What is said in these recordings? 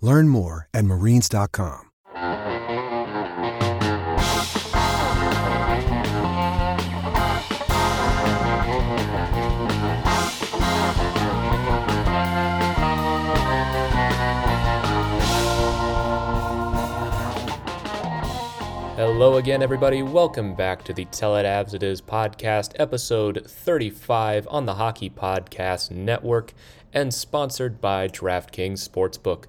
Learn more at marines.com. Hello again, everybody. Welcome back to the Tell It Avs It Is podcast, episode 35 on the Hockey Podcast Network, and sponsored by DraftKings Sportsbook.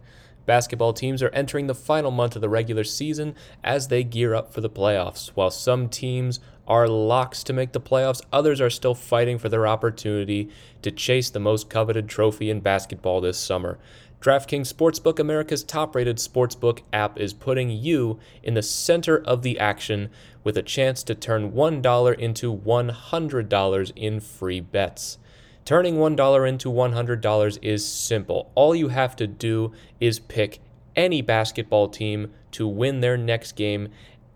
Basketball teams are entering the final month of the regular season as they gear up for the playoffs. While some teams are locks to make the playoffs, others are still fighting for their opportunity to chase the most coveted trophy in basketball this summer. DraftKings Sportsbook, America's top rated sportsbook app, is putting you in the center of the action with a chance to turn $1 into $100 in free bets. Turning $1 into $100 is simple. All you have to do is pick any basketball team to win their next game,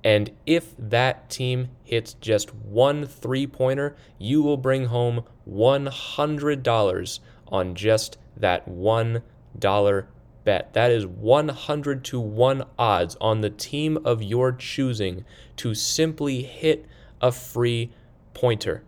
and if that team hits just one three pointer, you will bring home $100 on just that one dollar bet. That is 100 to 1 odds on the team of your choosing to simply hit a free pointer.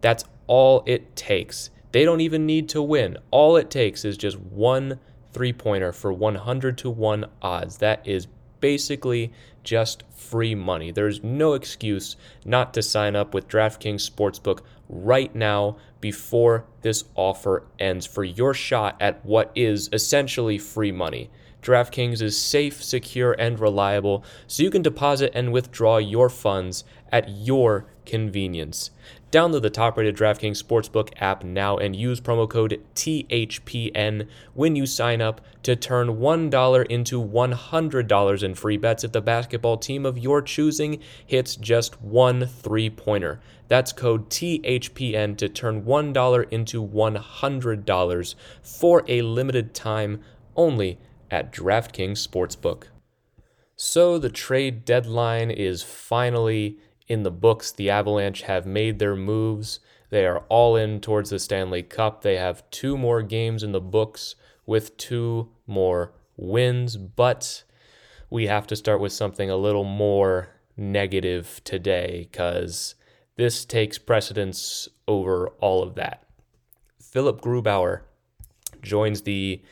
That's all it takes. They don't even need to win. All it takes is just one three pointer for 100 to 1 odds. That is basically just free money. There's no excuse not to sign up with DraftKings Sportsbook right now before this offer ends for your shot at what is essentially free money. DraftKings is safe, secure, and reliable, so you can deposit and withdraw your funds at your convenience. Download the top rated DraftKings Sportsbook app now and use promo code THPN when you sign up to turn $1 into $100 in free bets if the basketball team of your choosing hits just one three pointer. That's code THPN to turn $1 into $100 for a limited time only at DraftKings Sportsbook. So the trade deadline is finally in the books. The Avalanche have made their moves. They are all in towards the Stanley Cup. They have two more games in the books with two more wins, but we have to start with something a little more negative today because this takes precedence over all of that. Philip Grubauer joins the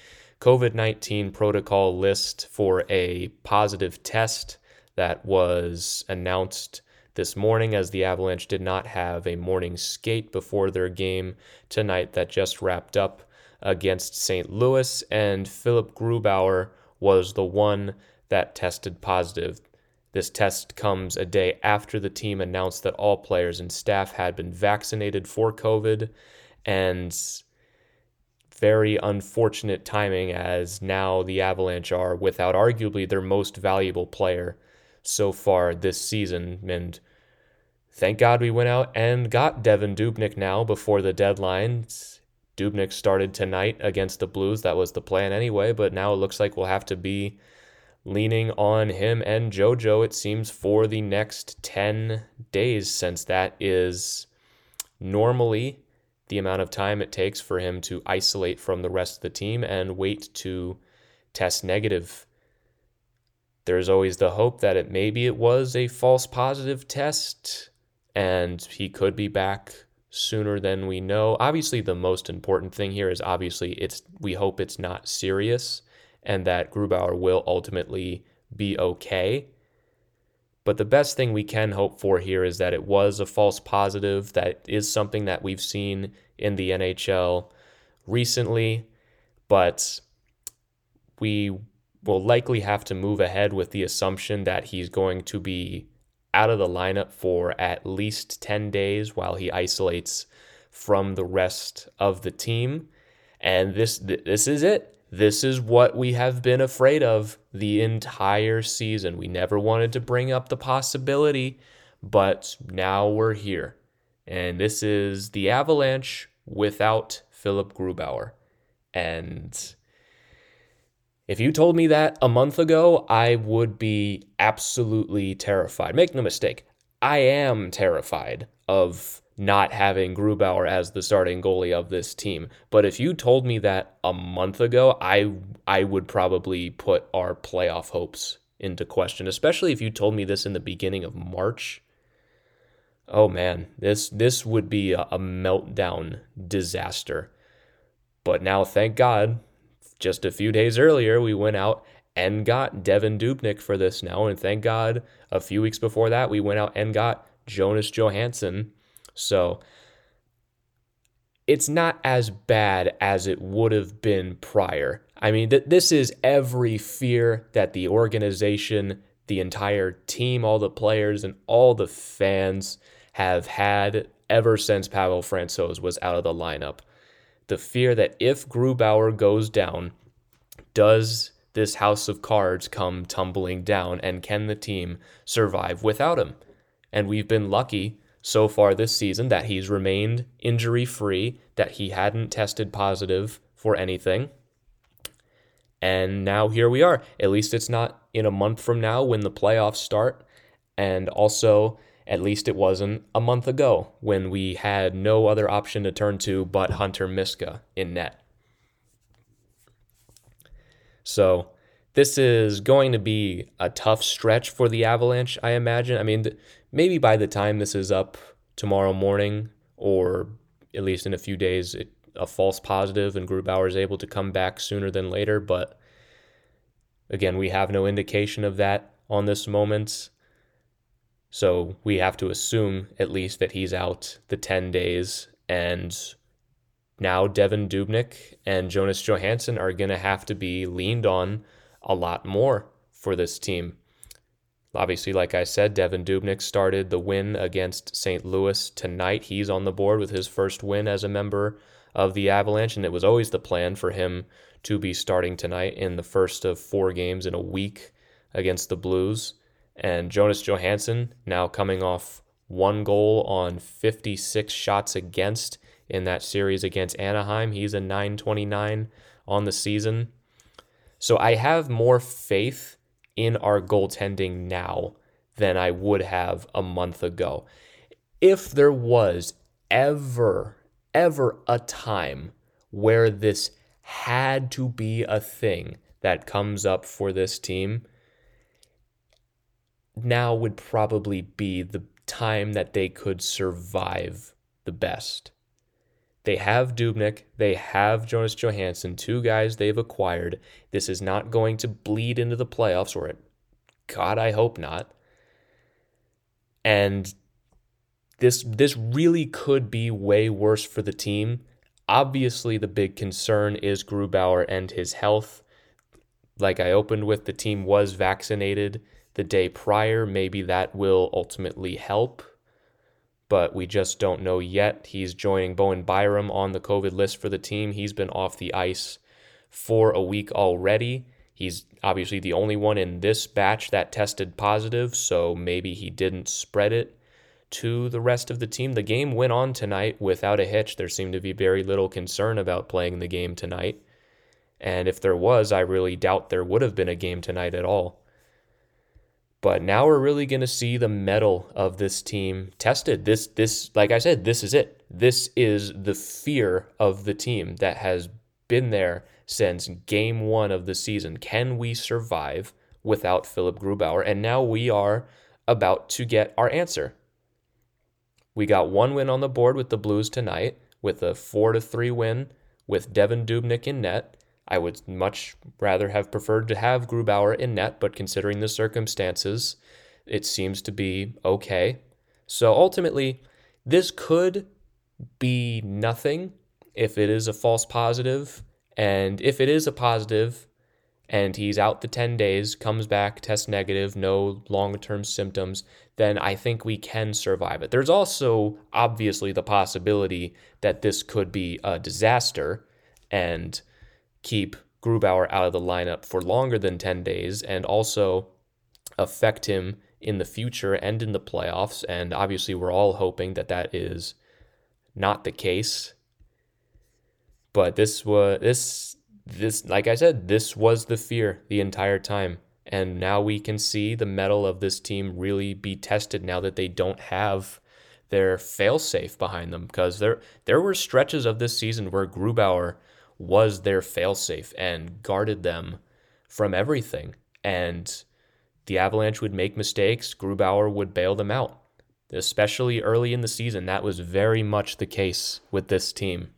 COVID 19 protocol list for a positive test that was announced this morning as the Avalanche did not have a morning skate before their game tonight that just wrapped up against St. Louis, and Philip Grubauer was the one that tested positive. This test comes a day after the team announced that all players and staff had been vaccinated for COVID, and very unfortunate timing as now the Avalanche are without arguably their most valuable player so far this season. And thank God we went out and got Devan Dubnyk now before the deadline. Dubnyk started tonight against the Blues. That was the plan anyway, but now it looks like we'll have to be leaning on him and JoJo, it seems, for the next 10 days, since that is normally the amount of time it takes for him to isolate from the rest of the team and wait to test negative. There's always the hope that it maybe it was a false positive test and he could be back sooner than we know. Obviously the most important thing here is obviously it's we hope it's not serious and that Grubauer will ultimately be okay. But the best thing we can hope for here is that it was a false positive. That is something that we've seen in the NHL recently, but we will likely have to move ahead with the assumption that he's going to be out of the lineup for at least 10 days while he isolates from the rest of the team. And this this is it. This is what we have been afraid of the entire season. We never wanted to bring up the possibility, but now we're here. And this is the Avalanche without Philip Grubauer. And if you told me that a month ago, I would be absolutely terrified. Make no mistake, I am terrified of not having Grubauer as the starting goalie of this team. But if you told me that a month ago, I I would probably put our playoff hopes into question, especially if you told me this in the beginning of March. Oh man, this this would be a, a meltdown disaster. But now thank God just a few days earlier, we went out and got Devan Dubnyk for this now. And thank God, a few weeks before that, we went out and got Jonas Johansson. So it's not as bad as it would have been prior. I mean, th- this is every fear that the organization, the entire team, all the players, and all the fans have had ever since Pavel Francouz was out of the lineup the fear that if Grubauer goes down, does this house of cards come tumbling down and can the team survive without him? And we've been lucky so far this season that he's remained injury free, that he hadn't tested positive for anything. And now here we are. At least it's not in a month from now when the playoffs start. And also, at least it wasn't a month ago when we had no other option to turn to but Hunter Miska in net. So this is going to be a tough stretch for the Avalanche, I imagine. I mean, maybe by the time this is up tomorrow morning, or at least in a few days, it, a false positive and Grubauer is able to come back sooner than later. But again, we have no indication of that on this moment. So we have to assume at least that he's out the 10 days. And now Devan Dubnyk and Jonas Johansson are going to have to be leaned on a lot more for this team. Obviously, like I said, Devan Dubnyk started the win against St. Louis tonight. He's on the board with his first win as a member of the Avalanche, and it was always the plan for him to be starting tonight in the first of four games in a week against the Blues. And Jonas Johansson now coming off one goal on 56 shots against in that series against Anaheim. He's a 929 on the season. So I have more faith in our goaltending now than I would have a month ago. If there was ever, ever a time where this had to be a thing that comes up for this team, now would probably be the time that they could survive the best. They have Dubnyk, they have Jonas Johansson, two guys they've acquired. This is not going to bleed into the playoffs, or it, God, I hope not. And this this really could be way worse for the team. Obviously, the big concern is Grubauer and his health. Like I opened with, the team was vaccinated the day prior. Maybe that will ultimately help, but we just don't know yet. He's joining Bowen Byram on the COVID list for the team. He's been off the ice for a week already. He's obviously the only one in this batch that tested positive, so maybe he didn't spread it to the rest of the team. The game went on tonight without a hitch. There seemed to be very little concern about playing the game tonight. And if there was, I really doubt there would have been a game tonight at all. But now we're really going to see the mettle of this team tested. This, this, like I said, this is it. This is the fear of the team that has been there since game one of the season. Can we survive without Philip Grubauer? And now we are about to get our answer. We got one win on the board with the Blues tonight, with a four to three win with Devan Dubnyk in net. I would much rather have preferred to have Grubauer in net, but considering the circumstances, it seems to be okay. So ultimately, this could be nothing if it is a false positive. And if it is a positive and he's out the 10 days, comes back, test negative, no long term symptoms, then I think we can survive it. There's also obviously the possibility that this could be a disaster and keep Grubauer out of the lineup for longer than 10 days and also affect him in the future and in the playoffs. And obviously, we're all hoping that that is not the case. But this was this this like I said, this was the fear the entire time. And now we can see the metal of this team really be tested now that they don't have their failsafe behind them because there there were stretches of this season where Grubauer was their failsafe and guarded them from everything. And the Avalanche would make mistakes, Grubauer would bail them out. Especially early in the season, that was very much the case with this team.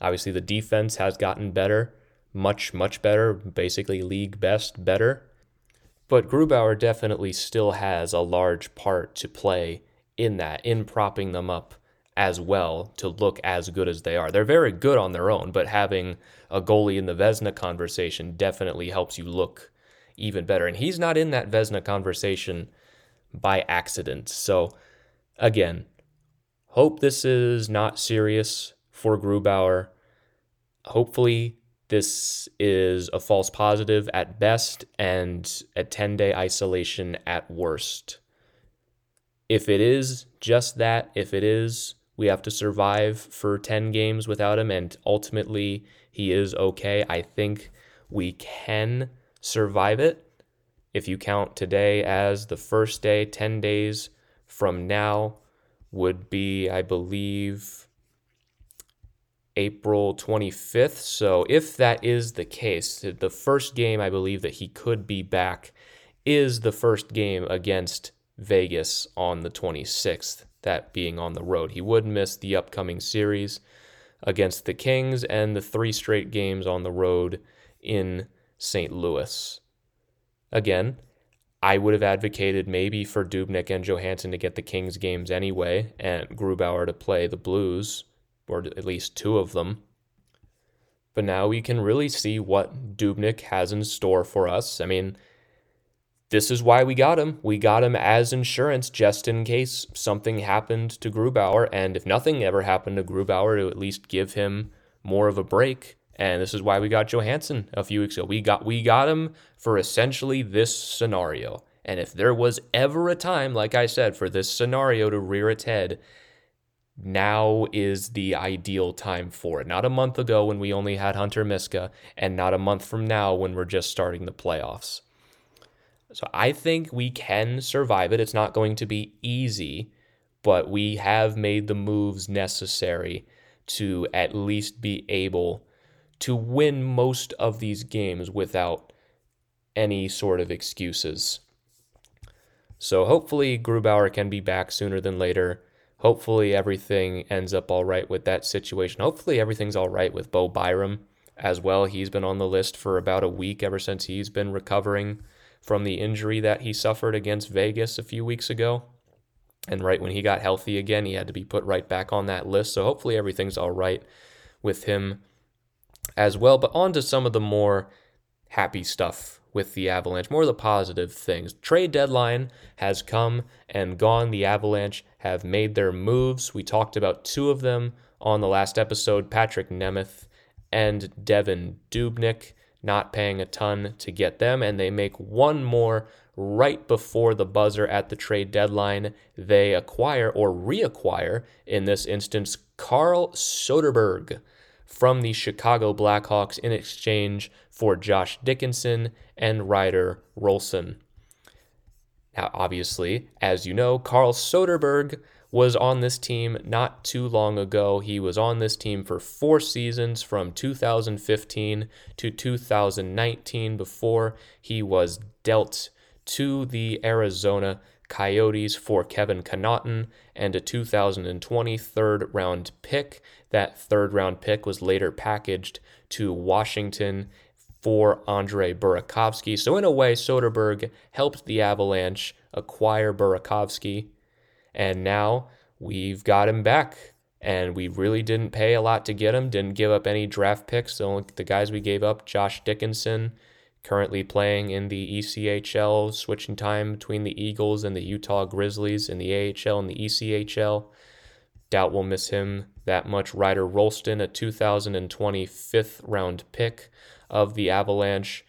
Obviously, the defense has gotten better, much, much better, basically league best better. But Grubauer definitely still has a large part to play in that, in propping them up as well to look as good as they are. They're very good on their own, but having a goalie in the Vezina conversation definitely helps you look even better. And he's not in that Vezina conversation by accident. So, again, hope this is not serious for Grubauer. Hopefully, this is a false positive at best and a 10 day isolation at worst. If it is just that, if it is we have to survive for 10 games without him, and ultimately he is okay, I think we can survive it. If you count today as the first day, 10 days from now would be, I believe, April 25th. So, if that is the case, the first game I believe that he could be back is the first game against Vegas on the 26th, that being on the road. He would miss the upcoming series against the Kings and the three straight games on the road in St. Louis. Again, I would have advocated maybe for Dubnyk and Johansson to get the Kings games anyway, and Grubauer to play the Blues, or at least two of them. But now we can really see what Dubnyk has in store for us. I mean, this is why we got him. We got him as insurance just in case something happened to Grubauer. And if nothing ever happened to Grubauer, to at least give him more of a break and this is why we got Johansson a few weeks ago. We got we got him for essentially this scenario. And if there was ever a time, like I said, for this scenario to rear its head, now is the ideal time for it. Not a month ago when we only had Hunter Miska, and not a month from now when we're just starting the playoffs. So I think we can survive it. It's not going to be easy, but we have made the moves necessary to at least be able to win most of these games without any sort of excuses. So hopefully Grubauer can be back sooner than later. Hopefully everything ends up all right with that situation. Hopefully everything's all right with Bo Byram as well. He's been on the list for about a week ever since he's been recovering from the injury that he suffered against Vegas a few weeks ago. And right when he got healthy again, he had to be put right back on that list. So hopefully everything's all right with him as well. But on to some of the more happy stuff with the Avalanche, more of the positive things. Trade deadline has come and gone. The Avalanche have made their moves. We talked about two of them on the last episode Patrick Nemeth and Devan Dubnyk, not paying a ton to get them. And they make one more right before the buzzer at the trade deadline. They acquire or reacquire, in this instance, Carl Soderberg from the Chicago Blackhawks in exchange for Josh Dickinson and Ryder Rolston. Now, obviously, as you know, Carl Soderberg was on this team not too long ago. He was on this team for four seasons from 2015 to 2019 before he was dealt to the Arizona Coyotes for Kevin Connauton and a 2020 third round pick. That third round pick was later packaged to Washington for Andre Burakovsky. So, in a way, Soderberg helped the Avalanche acquire Burakovsky, and now we've got him back. And we really didn't pay a lot to get him, didn't give up any draft picks. The, only, the guys we gave up, Josh Dickinson, currently playing in the ECHL, switching time between the Eagles and the Utah Grizzlies in the AHL and the ECHL. Doubt we'll miss him that much. Ryder Rolston, a 2020 fifth round pick of the Avalanche,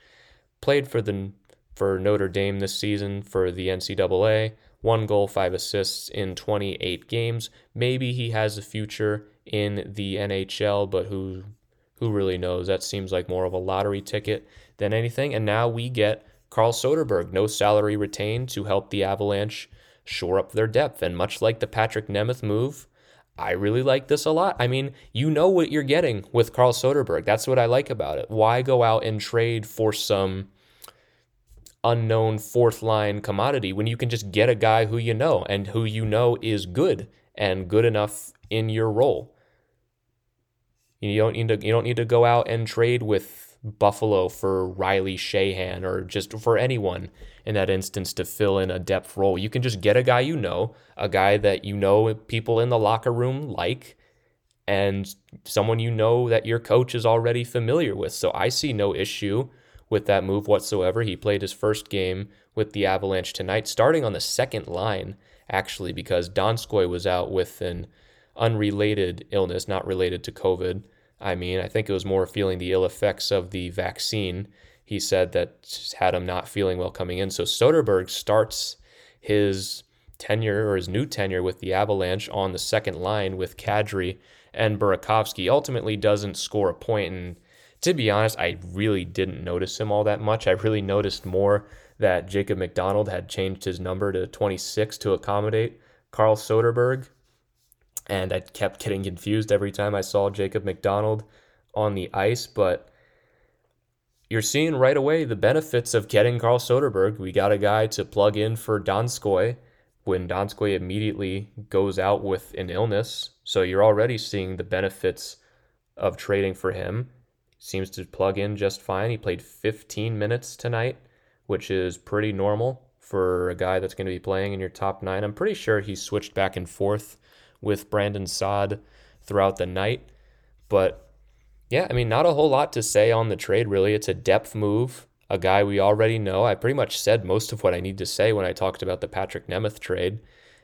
played for the for Notre Dame this season for the NCAA. One goal, five assists in 28 games. Maybe he has a future in the NHL, but who who really knows? That seems like more of a lottery ticket than anything. And now we get Carl Soderberg, no salary retained to help the Avalanche shore up their depth. And much like the Patrick Nemeth move, I really like this a lot. I mean, you know what you're getting with Carl Soderberg. That's what I like about it. Why go out and trade for some unknown fourth line commodity when you can just get a guy who you know and who you know is good and good enough in your role? You don't need to you don't need to go out and trade with Buffalo for Riley Sheahan or just for anyone in that instance to fill in a depth role. You can just get a guy you know, a guy that you know people in the locker room like, and someone you know that your coach is already familiar with. So I see no issue with that move whatsoever. He played his first game with the Avalanche tonight, starting on the second line, actually, because Donskoy was out with an unrelated illness, not related to COVID. I mean, I think it was more feeling the ill effects of the vaccine he said that had him not feeling well coming in. So Soderberg starts his tenure or his new tenure with the Avalanche on the second line with Kadri and Burakovsky. Ultimately, doesn't score a point, and to be honest, I really didn't notice him all that much. I really noticed more that Jacob MacDonald had changed his number to 26 to accommodate Carl Soderberg, and I kept getting confused every time I saw Jacob MacDonald on the ice, but you're seeing right away the benefits of getting Carl Soderberg. We got a guy to plug in for Donskoy when Donskoy immediately goes out with an illness. So you're already seeing the benefits of trading for him. Seems to plug in just fine. He played 15 minutes tonight, which is pretty normal for a guy that's going to be playing in your top nine. I'm pretty sure he switched back and forth with Brandon Saad throughout the night, but yeah, I mean, not a whole lot to say on the trade, really. It's a depth move, a guy we already know. I pretty much said most of what I need to say when I talked about the Patrick Nemeth trade.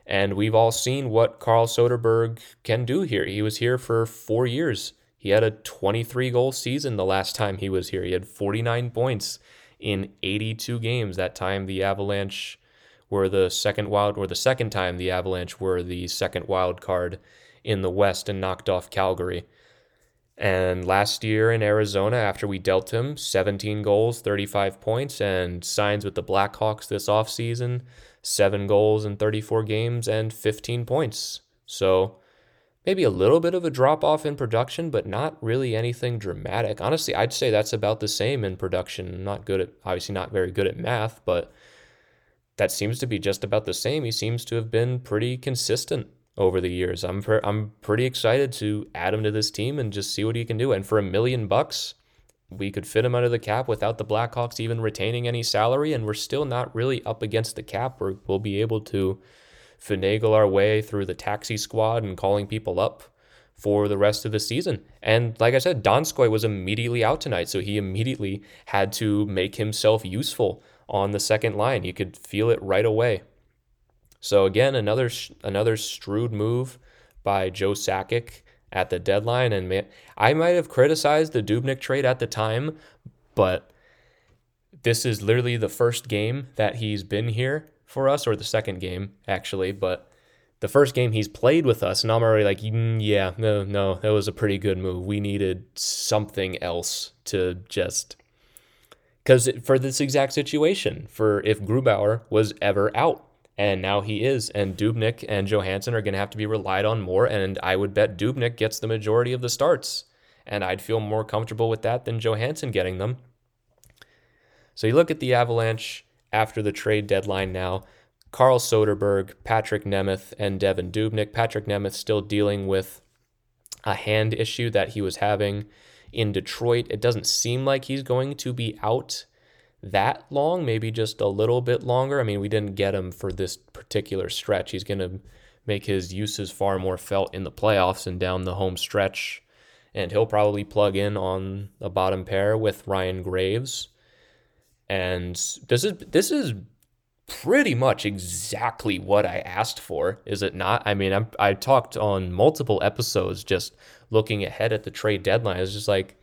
And we've all seen what Carl Soderberg can do here. He was here for four years. He had a 23 goal season the last time he was here. He had 49 points in 82 games. That time the Avalanche were the second wild, or the second time the Avalanche were the second wild card in the West and knocked off Calgary. And last year in Arizona, after we dealt him 17 goals, 35 points, and signs with the Blackhawks this offseason, seven goals in 34 games and 15 points. So maybe a little bit of a drop off in production, but not really anything dramatic. Honestly, I'd say that's about the same in production. Not good at, obviously, not very good at math, but that seems to be just about the same. He seems to have been pretty consistent over the years. I'm I'm pretty excited to add him to this team and just see what he can do. And for a million bucks, we could fit him under the cap without the Blackhawks even retaining any salary, and we're still not really up against the cap. Where we'll be able to finagle our way through the taxi squad and calling people up for the rest of the season. And like I said, Donskoy was immediately out tonight, so he immediately had to make himself useful on the second line. You could feel it right away. So again, another another shrewd move by Joe Sakic at the deadline. And man, I might have criticized the Dubnyk trade at the time, but this is literally the first game that he's been here for us, or the second game actually. But the first game he's played with us, and I'm already like, mm, yeah, no, no, that was a pretty good move. We needed something else to just because for this exact situation, for if Grubauer was ever out and now he is. And Dubnyk and Johansson are going to have to be relied on more. And I would bet Dubnyk gets the majority of the starts. And I'd feel more comfortable with that than Johansson getting them. So you look at the Avalanche after the trade deadline now. Carl Soderberg, Patrick Nemeth, and Devan Dubnyk. Patrick Nemeth still dealing with a hand issue that he was having in Detroit. It doesn't seem like he's going to be out that long, maybe just a little bit longer. I mean, we didn't get him for this particular stretch. He's going to make his uses far more felt in the playoffs and down the home stretch. And he'll probably plug in on the bottom pair with Ryan Graves. And this is this is pretty much exactly what I asked for, is it not? I mean, I'm, I talked on multiple episodes just looking ahead at the trade deadline. It's just like,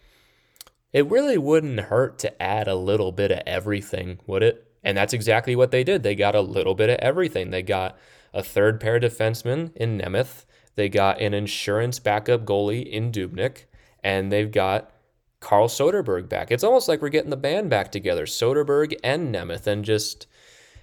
it really wouldn't hurt to add a little bit of everything, would it? And that's exactly what they did. They got a little bit of everything. They got a third pair defenseman in Nemeth. They got an insurance backup goalie in Dubnyk, And they've got Carl Soderberg back. It's almost like we're getting the band back together, Soderberg and Nemeth, and just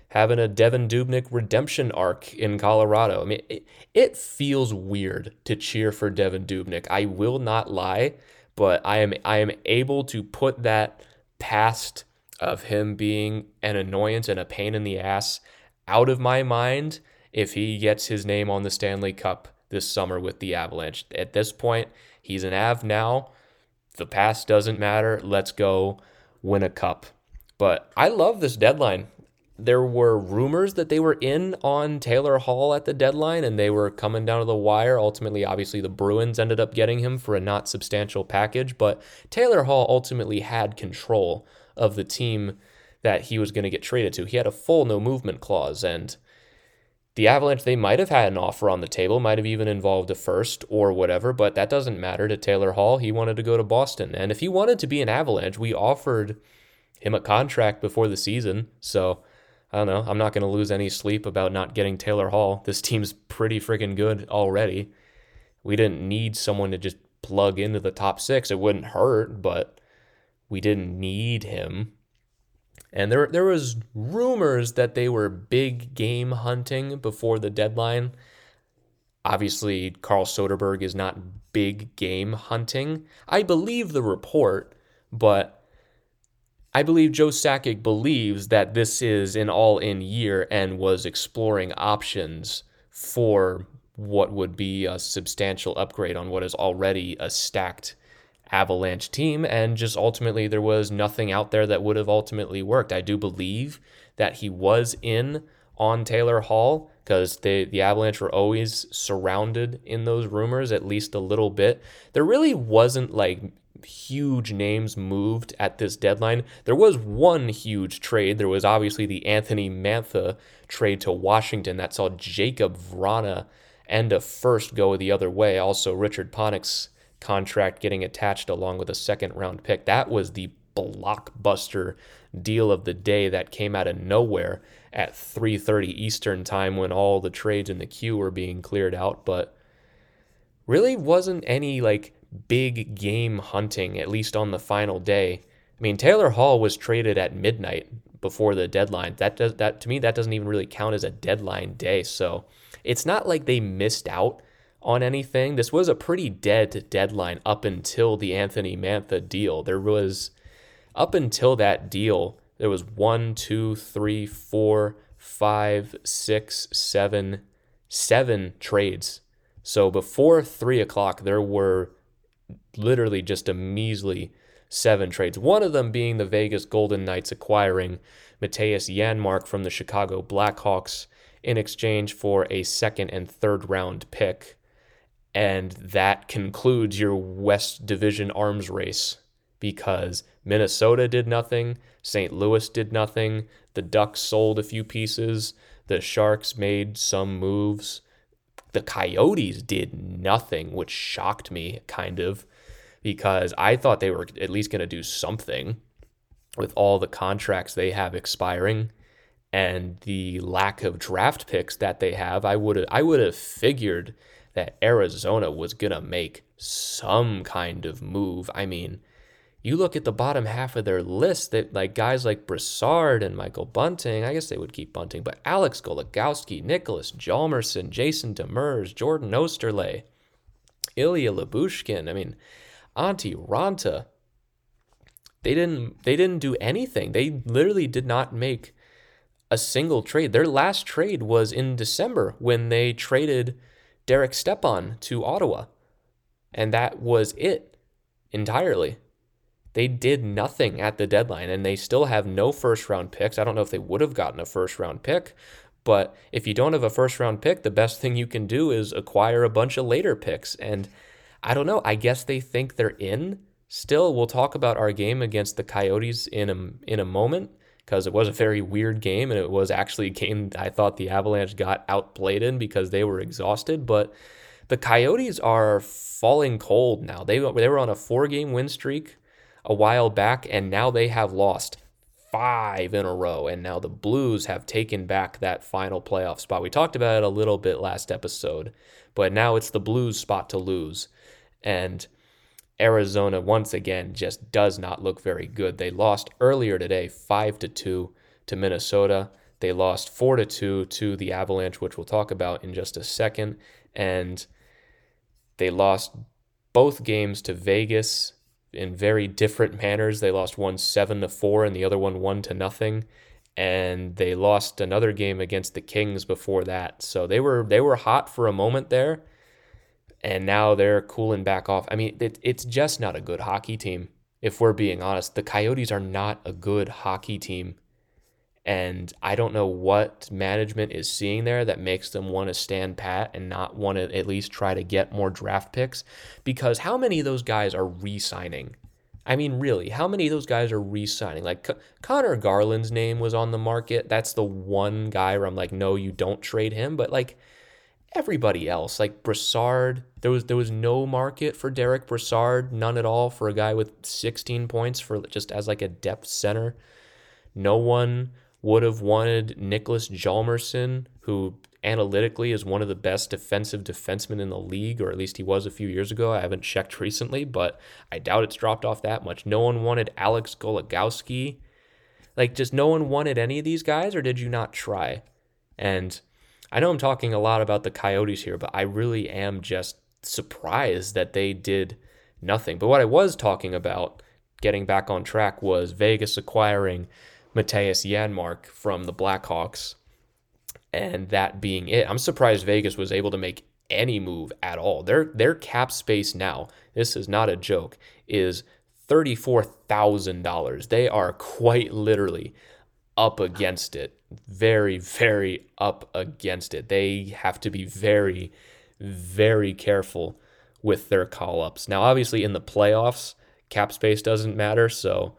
having a Devan Dubnyk redemption arc in Colorado. I mean, it, it feels weird to cheer for Devan Dubnyk. I will not lie, but I am I am able to put that past of him being an annoyance and a pain in the ass out of my mind if he gets his name on the Stanley Cup this summer with the Avalanche. At this point, he's an Av now. The past doesn't matter. Let's go win a cup. But I love this deadline there were rumors that they were in on Taylor Hall at the deadline and they were coming down to the wire. Ultimately, obviously, the Bruins ended up getting him for a not substantial package, but Taylor Hall ultimately had control of the team that he was going to get traded to. He had a full no movement clause, and the Avalanche, they might have had an offer on the table, might have even involved a first or whatever, but that doesn't matter to Taylor Hall. He wanted to go to Boston. And if he wanted to be an Avalanche, we offered him a contract before the season. So, I don't know. I'm not going to lose any sleep about not getting Taylor Hall. This team's pretty freaking good already. We didn't need someone to just plug into the top six. It wouldn't hurt, but we didn't need him. And there, there was rumors that they were big game hunting before the deadline. Obviously, Carl Soderberg is not big game hunting. I believe the report, but I believe Joe Sakic believes that this is an all in year and was exploring options for what would be a substantial upgrade on what is already a stacked Avalanche team. And just ultimately, there was nothing out there that would have ultimately worked. I do believe that he was in on Taylor Hall because the the Avalanche were always surrounded in those rumors at least a little bit. There really wasn't like huge names moved at this deadline. There was one huge trade. There was obviously the Anthony Mantha trade to Washington that saw Jakub Vrana and a first go the other way. Also, Richard Panik's contract getting attached along with a second round pick. That was the blockbuster deal of the day that came out of nowhere at 3:30 Eastern time when all the trades in the queue were being cleared out, but really wasn't any like big game hunting, at least on the final day. I mean, Taylor Hall was traded at midnight before the deadline. That does that to me that doesn't even really count as a deadline day. So it's not like they missed out on anything. This was a pretty dead deadline up until the Anthony Mantha deal. There was up until that deal, there was one, two, three, four, five, six, seven, seven trades. So before three o'clock, there were literally just a measly seven trades. One of them being the Vegas Golden Knights acquiring Mattias Janmark from the Chicago Blackhawks in exchange for a second and third round pick. And that concludes your West Division arms race because Minnesota did nothing, St. Louis did nothing, the Ducks sold a few pieces, the Sharks made some moves. The Coyotes did nothing, which shocked me kind of because I thought they were at least going to do something with all the contracts they have expiring and the lack of draft picks that they have. I would I would have figured that Arizona was going to make some kind of move. I mean, you look at the bottom half of their list that like guys like Brassard and Michael Bunting, I guess they would keep Bunting, but Alex Goligoski, Niklas Hjalmarsson, Jason Demers, Jordan Oesterle, Ilya Lyubushkin, I mean, Antti Raanta. They didn't they didn't do anything. They literally did not make a single trade. Their last trade was in December when they traded Derek Stepan to Ottawa. And that was it. entirely. They did nothing at the deadline and they still have no first round picks. I don't know if they would have gotten a first round pick, but if you don't have a first round pick, the best thing you can do is acquire a bunch of later picks. And I don't know, I guess they think they're in. Still, we'll talk about our game against the Coyotes in a, in a moment because it was a very weird game and it was actually a game I thought the Avalanche got outplayed in because they were exhausted. But the Coyotes are falling cold now. They, they were on a four game win streak a while back, and now they have lost five in a row. And now the Blues have taken back that final playoff spot. We talked about it a little bit last episode, but now it's the Blues' spot to lose. And Arizona once again just does not look very good. They lost earlier today 5 to 2 to Minnesota. They lost 4 to 2 to the Avalanche, which we'll talk about in just a second, and they lost both games to Vegas in very different manners. They lost one seven to four and the other one one to nothing. And they lost another game against the Kings before that. So they were they were hot for a moment there. And now they're cooling back off. I mean, it, it's just not a good hockey team, if we're being honest. The Coyotes are not a good hockey team. And I don't know what management is seeing there that makes them want to stand pat and not want to at least try to get more draft picks. Because how many of those guys are re signing? I mean, really, how many of those guys are re signing? Like C- Conor Garland's name was on the market. That's the one guy where I'm like, no, you don't trade him. But like everybody else, like Brassard, there was there was no market for Derek Brassard, none at all for a guy with 16 points for just as like a depth center. No one would have wanted Niklas Hjalmarsson, who analytically is one of the best defensive defensemen in the league, or at least he was a few years ago. I haven't checked recently, but I doubt it's dropped off that much. No one wanted Alex Goligoski. Like, just no one wanted any of these guys, or did you not try? And I know I'm talking a lot about the Coyotes here, but I really am just surprised that they did nothing. But what I was talking about, getting back on track, was Vegas acquiring Mattias Janmark from the Blackhawks, and that being it. I'm surprised Vegas was able to make any move at all. Their their cap space now, this is not a joke, is $34,000. They are quite literally up against it. Very, very up against it. They have to be very, very careful with their call ups. Now, obviously, in the playoffs, cap space doesn't matter. So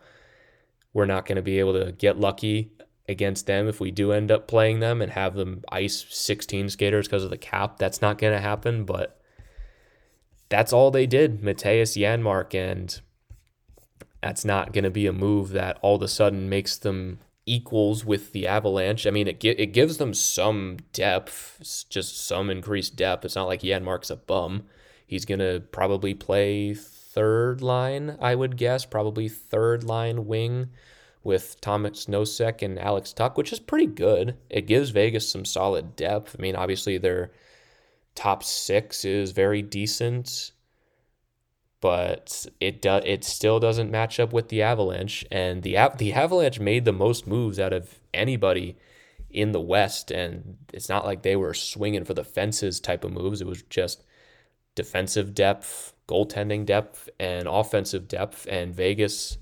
we're not going to be able to get lucky against them if we do end up playing them and have them ice 16 skaters because of the cap. That's not going to happen, but that's all they did, Mattias Janmark, and that's not going to be a move that all of a sudden makes them equals with the Avalanche. I mean, it it gives them some depth, just some increased depth. It's not like Janmark's a bum. He's going to probably play third line, I would guess, probably third line wing with Tomas Nosek and Alex Tuch, which is pretty good. It gives Vegas some solid depth. I mean, obviously their top six is very decent, but it do, it still doesn't match up with the Avalanche. And the the Avalanche made the most moves out of anybody in the West, and it's not like they were swinging for the fences type of moves. It was just defensive depth, goaltending depth, and offensive depth. And Vegas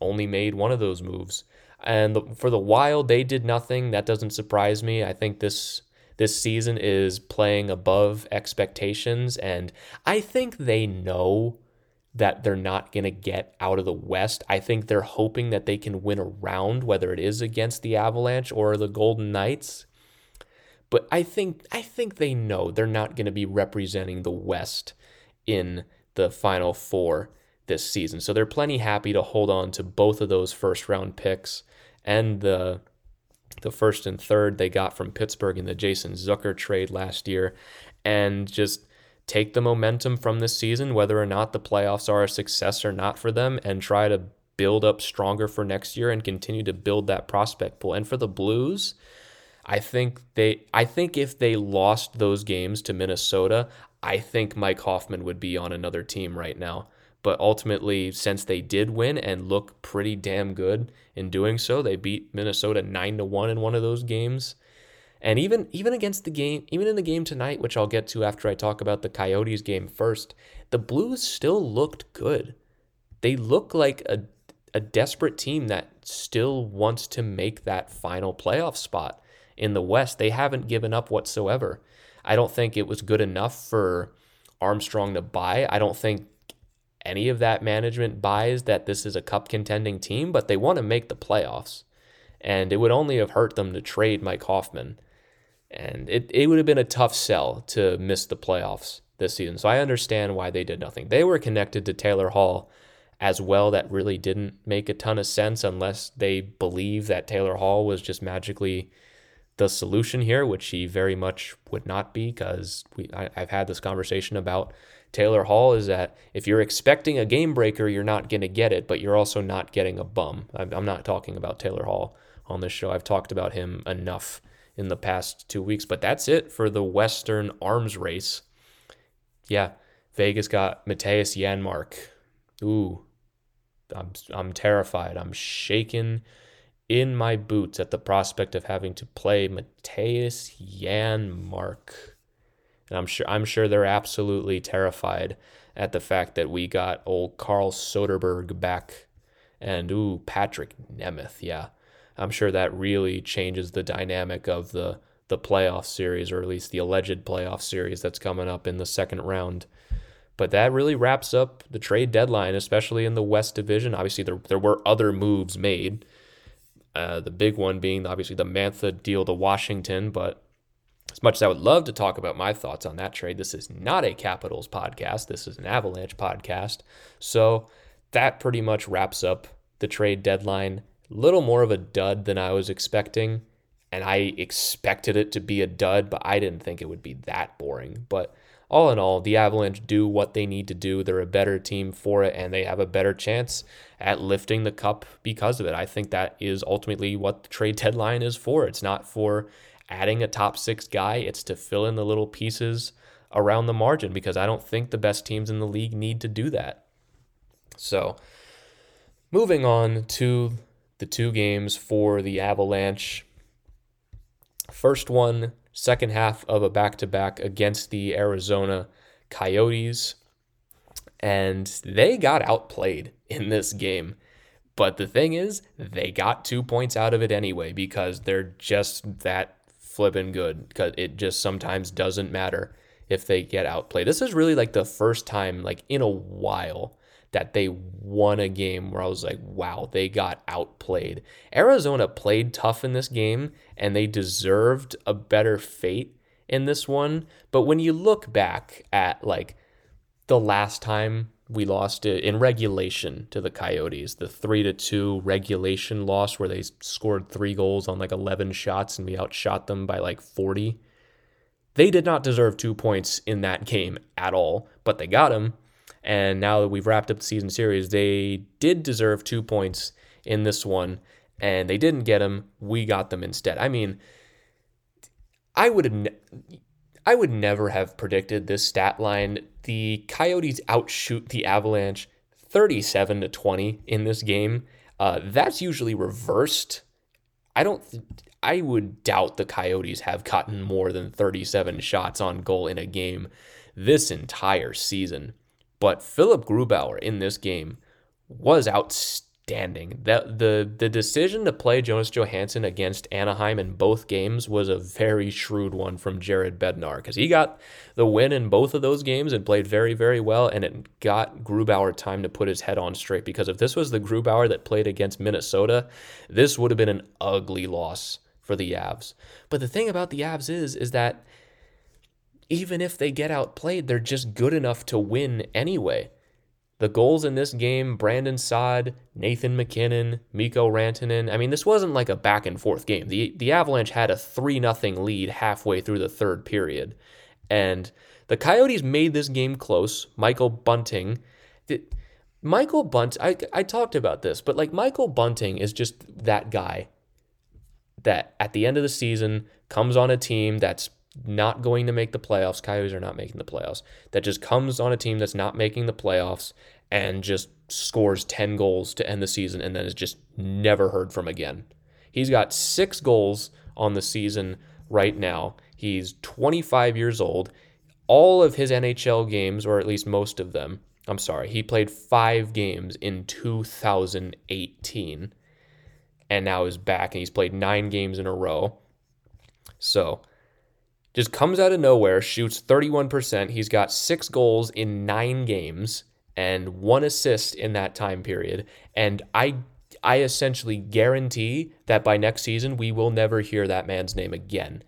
only made one of those moves. And the, for the Wild, they did nothing. That doesn't surprise me. I think this this season is playing above expectations, and I think they know that they're not going to get out of the West. I think they're hoping that they can win a round, whether it is against the Avalanche or the Golden Knights. But I think I think they know they're not going to be representing the West in the final four this season. So they're plenty happy to hold on to both of those first round picks and the the first and third they got from Pittsburgh in the Jason Zucker trade last year and just take the momentum from this season whether or not the playoffs are a success or not for them and try to build up stronger for next year and continue to build that prospect pool. And for the Blues, I think they I think if they lost those games to Minnesota, I think Mike Hoffman would be on another team right now. But ultimately, since they did win and look pretty damn good in doing so, they beat Minnesota nine to one in one of those games. And even even against the game, even in the game tonight, which I'll get to after I talk about the Coyotes game first, the Blues still looked good. they look like a, a desperate team that still wants to make that final playoff spot in the West. They haven't given up whatsoever. I don't think it was good enough for Armstrong to buy. I don't think any of that management buys that this is a cup contending team, but they want to make the playoffs. And it would only have hurt them to trade Mike Hoffman. And it, it would have been a tough sell to miss the playoffs this season. So I understand why they did nothing. They were connected to Taylor Hall as well. That really didn't make a ton of sense unless they believe that Taylor Hall was just magically the solution here, which he very much would not be because I've had this conversation about Taylor Hall is that if you're expecting a game breaker, you're not going to get it, but you're also not getting a bum. I'm not talking about Taylor Hall on this show. I've talked about him enough in the past two weeks, but that's it for the Western arms race. Yeah, Vegas got Mattias Janmark. Ooh, I'm, I'm terrified. I'm shaken in my boots at the prospect of having to play Mattias Janmark. And I'm sure I'm sure they're absolutely terrified at the fact that we got old Carl Soderberg back and ooh, Patrik Nemeth, yeah. I'm sure that really changes the dynamic of the the playoff series, or at least the alleged playoff series that's coming up in the second round. But that really wraps up the trade deadline, especially in the West Division. Obviously, there there were other moves made. Uh, the big one being obviously the Mantha deal to Washington, but as much as I would love to talk about my thoughts on that trade, this is not a Capitals podcast. This is an Avalanche podcast. So that pretty much wraps up the trade deadline. Little more of a dud than I was expecting. And I expected it to be a dud, but I didn't think it would be that boring. But all in all, the Avalanche do what they need to do. They're a better team for it, and they have a better chance at lifting the cup because of it. I think that is ultimately what the trade deadline is for. It's not for adding a top six guy, it's to fill in the little pieces around the margin because I don't think the best teams in the league need to do that. So, moving on to the two games for the Avalanche. First one, second half of a back to back against the Arizona Coyotes. And they got outplayed in this game. But the thing is, they got two points out of it anyway because they're just that flipping good because it just sometimes doesn't matter if they get outplayed. This is really like the first time, like in a while, that they won a game where I was like, wow, they got outplayed. Arizona played tough in this game and they deserved a better fate in this one. But when you look back at like the last time we lost in regulation to the Coyotes. The three to two regulation loss where they scored three goals on like eleven shots and we outshot them by like forty. They did not deserve two points in that game at all, but they got them. And now that we've wrapped up the season series, they did deserve two points in this one, and they didn't get them. We got them instead. I mean, I would have. I would never have predicted this stat line. The Coyotes outshoot the Avalanche 37 to 20 in this game. Uh, that's usually reversed. I don't. Th- I would doubt the Coyotes have gotten more than 37 shots on goal in a game this entire season. But Philip Grubauer in this game was outstanding outstanding. That the the decision to play Jonas Johansson against Anaheim in both games was a very shrewd one from Jared Bednar because he got the win in both of those games and played very very well, and it got Grubauer time to put his head on straight. Because if this was the Grubauer that played against Minnesota, this would have been an ugly loss for the Avs. But the thing about the Avs is is that even if they get outplayed, they're just good enough to win anyway. The goals in this game, Brandon Saad, Nathan MacKinnon, Mikko Rantanen. I mean, this wasn't like a back and forth game. The the Avalanche had a 3 0 lead halfway through the third period. And the Coyotes made this game close. Michael Bunting. The, Michael Bunt, I, I talked about this, but like Michael Bunting is just that guy that at the end of the season comes on a team that's not going to make the playoffs. Coyotes are not making the playoffs. That just comes on a team that's not making the playoffs and just scores 10 goals to end the season and then is just never heard from again. He's got six goals on the season right now. He's 25 years old. All of his NHL games, or at least most of them, I'm sorry, he played five games in 2018 and now is back and he's played nine games in a row. So just comes out of nowhere, shoots 31%. He's got six goals in nine games and one assist in that time period. And I I essentially guarantee that by next season we will never hear that man's name again.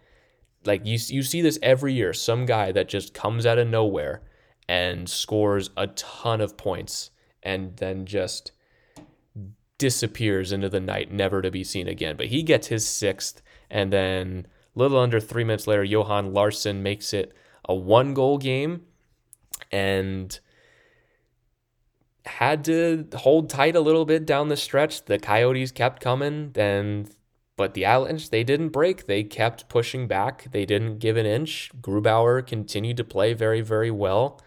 Like you you see this every year, some guy that just comes out of nowhere and scores a ton of points and then just disappears into the night, never to be seen again. But he gets his sixth, and then little under three minutes later, Johan Larsson makes it a one goal game and had to hold tight a little bit down the stretch. The Coyotes kept coming, then but the Avalanche, they didn't break. They kept pushing back. They didn't give an inch. Grubauer continued to play very, very well.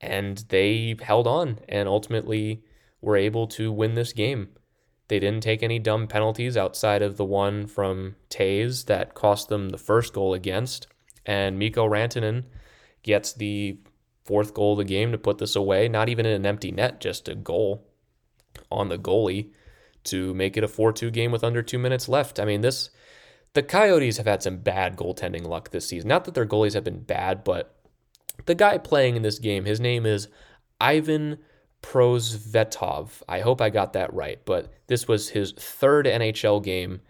And they held on and ultimately were able to win this game. They didn't take any dumb penalties outside of the one from Toews that cost them the first goal against. And Mikko Rantanen gets the fourth goal of the game to put this away. Not even in an empty net, just a goal on the goalie to make it a 4 2 game with under two minutes left. I mean, this. The Coyotes have had some bad goaltending luck this season. Not that their goalies have been bad, but the guy playing in this game, his name is Ivan Prosvetov. I hope I got that right, but this was his third NHL game,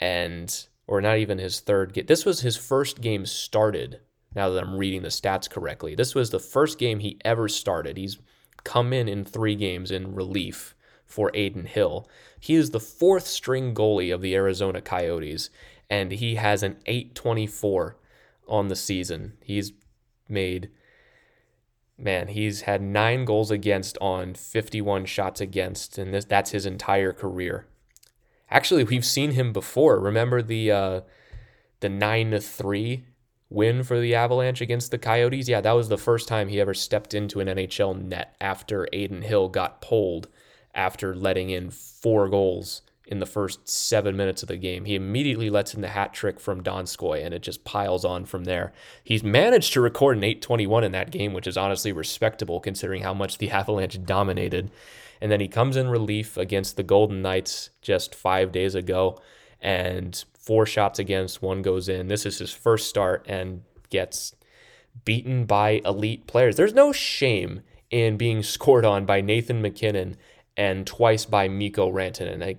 and or not even his third game. This was his first game started. Now that I'm reading the stats correctly, this was the first game he ever started. He's come in in three games in relief for Adin Hill. He is the fourth string goalie of the Arizona Coyotes, and he has an 824 on the season. He's made, man, he's had nine goals against on 51 shots against, and this, that's his entire career. Actually, we've seen him before. Remember the uh, the nine to three win for the Avalanche against the Coyotes? Yeah, that was the first time he ever stepped into an NHL net after Adin Hill got pulled after letting in four goals in the first seven minutes of the game. He immediately lets in the hat trick from Donskoy, and it just piles on from there. He's managed to record an 821 in that game, which is honestly respectable considering how much the Avalanche dominated. And then he comes in relief against the Golden Knights just five days ago, and four shots against, one goes in. This is his first start and gets beaten by elite players. There's no shame in being scored on by Nathan MacKinnon and twice by Mikko Rantanen.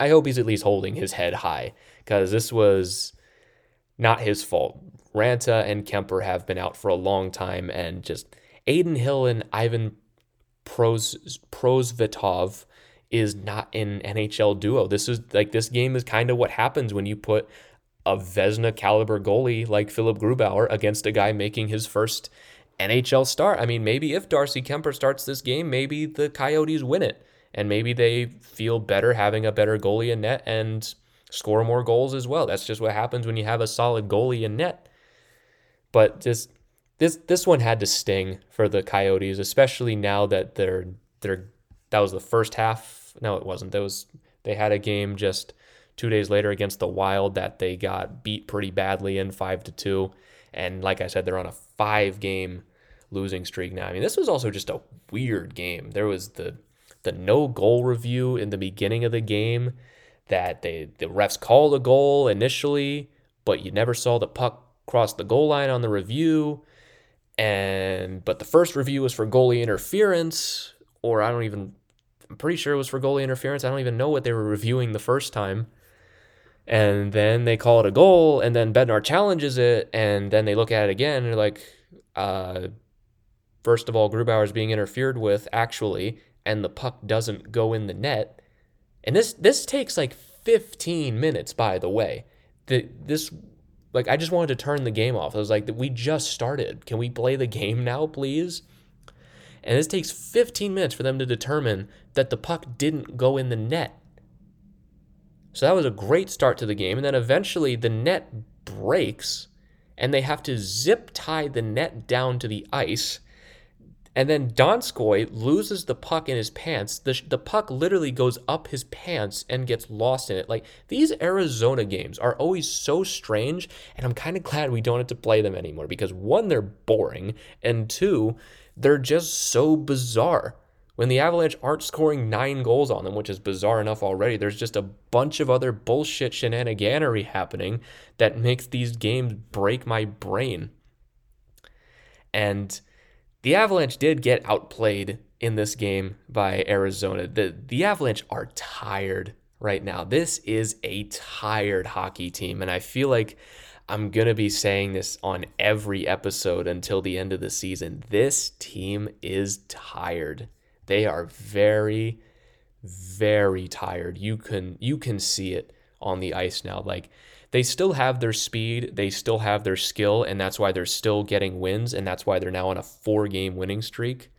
I hope he's at least holding his head high because this was not his fault. Raanta and Kuemper have been out for a long time, and just Adin Hill and Ivan Pros, Prosvetov is not an NHL duo. This is like this game is kind of what happens when you put a Vezina caliber goalie like Philip Grubauer against a guy making his first NHL start. I mean, maybe if Darcy Kuemper starts this game, maybe the Coyotes win it. And maybe they feel better having a better goalie in net and score more goals as well. That's just what happens when you have a solid goalie in net. But just this this one had to sting for the Coyotes, especially now that they're they're that was the first half. No, it wasn't. That was they had a game just two days later against the Wild that they got beat pretty badly in five to two. And like I said, they're on a five game losing streak now. I mean, this was also just a weird game. There was the the no goal review in the beginning of the game that they the refs called a goal initially, but you never saw the puck cross the goal line on the review. And but the first review was for goalie interference, or I don't even I'm pretty sure it was for goalie interference. I don't even know what they were reviewing the first time. And then they call it a goal, and then Bednar challenges it, and then they look at it again and they're like, uh, first of all, Grubauer is being interfered with actually, and the puck doesn't go in the net. And this this takes like 15 minutes, by the way. The, this like I just wanted to turn the game off. I was like, we just started. Can we play the game now, please? And this takes 15 minutes for them to determine that the puck didn't go in the net. So that was a great start to the game. And then eventually the net breaks and they have to zip tie the net down to the ice And then Donskoy loses the puck in his pants. The, the puck literally goes up his pants and gets lost in it. Like these Arizona games are always so strange, and I'm kind of glad we don't have to play them anymore because one, they're boring, and two, they're just so bizarre. When the Avalanche aren't scoring nine goals on them, which is bizarre enough already, there's just a bunch of other bullshit shenaniganery happening that makes these games break my brain. And the Avalanche did get outplayed in this game by Arizona. The the Avalanche are tired right now. This is a tired hockey team and I feel like I'm going to be saying this on every episode until the end of the season. This team is tired. They are very very tired. You can you can see it on the ice now. Like they still have their speed, they still have their skill, and that's why they're still getting wins, and that's why they're now on a four game winning streak.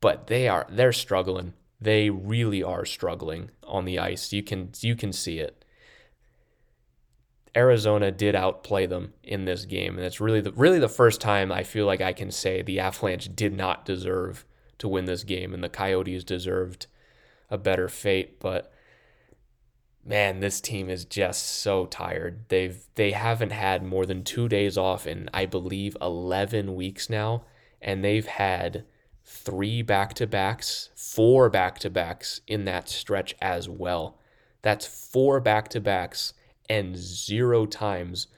But they are they're struggling. They really are struggling on the ice. You can you can see it. Arizona did outplay them in this game, and it's really the really the first time I feel like I can say the Avalanche did not deserve to win this game, and the Coyotes deserved a better fate. But man, this team is just so tired. They've they haven't had more than 2 days off in I believe 11 weeks now and they've had 3 back-to-backs, 4 back-to-backs in that stretch as well. That's 4 back-to-backs and 0 times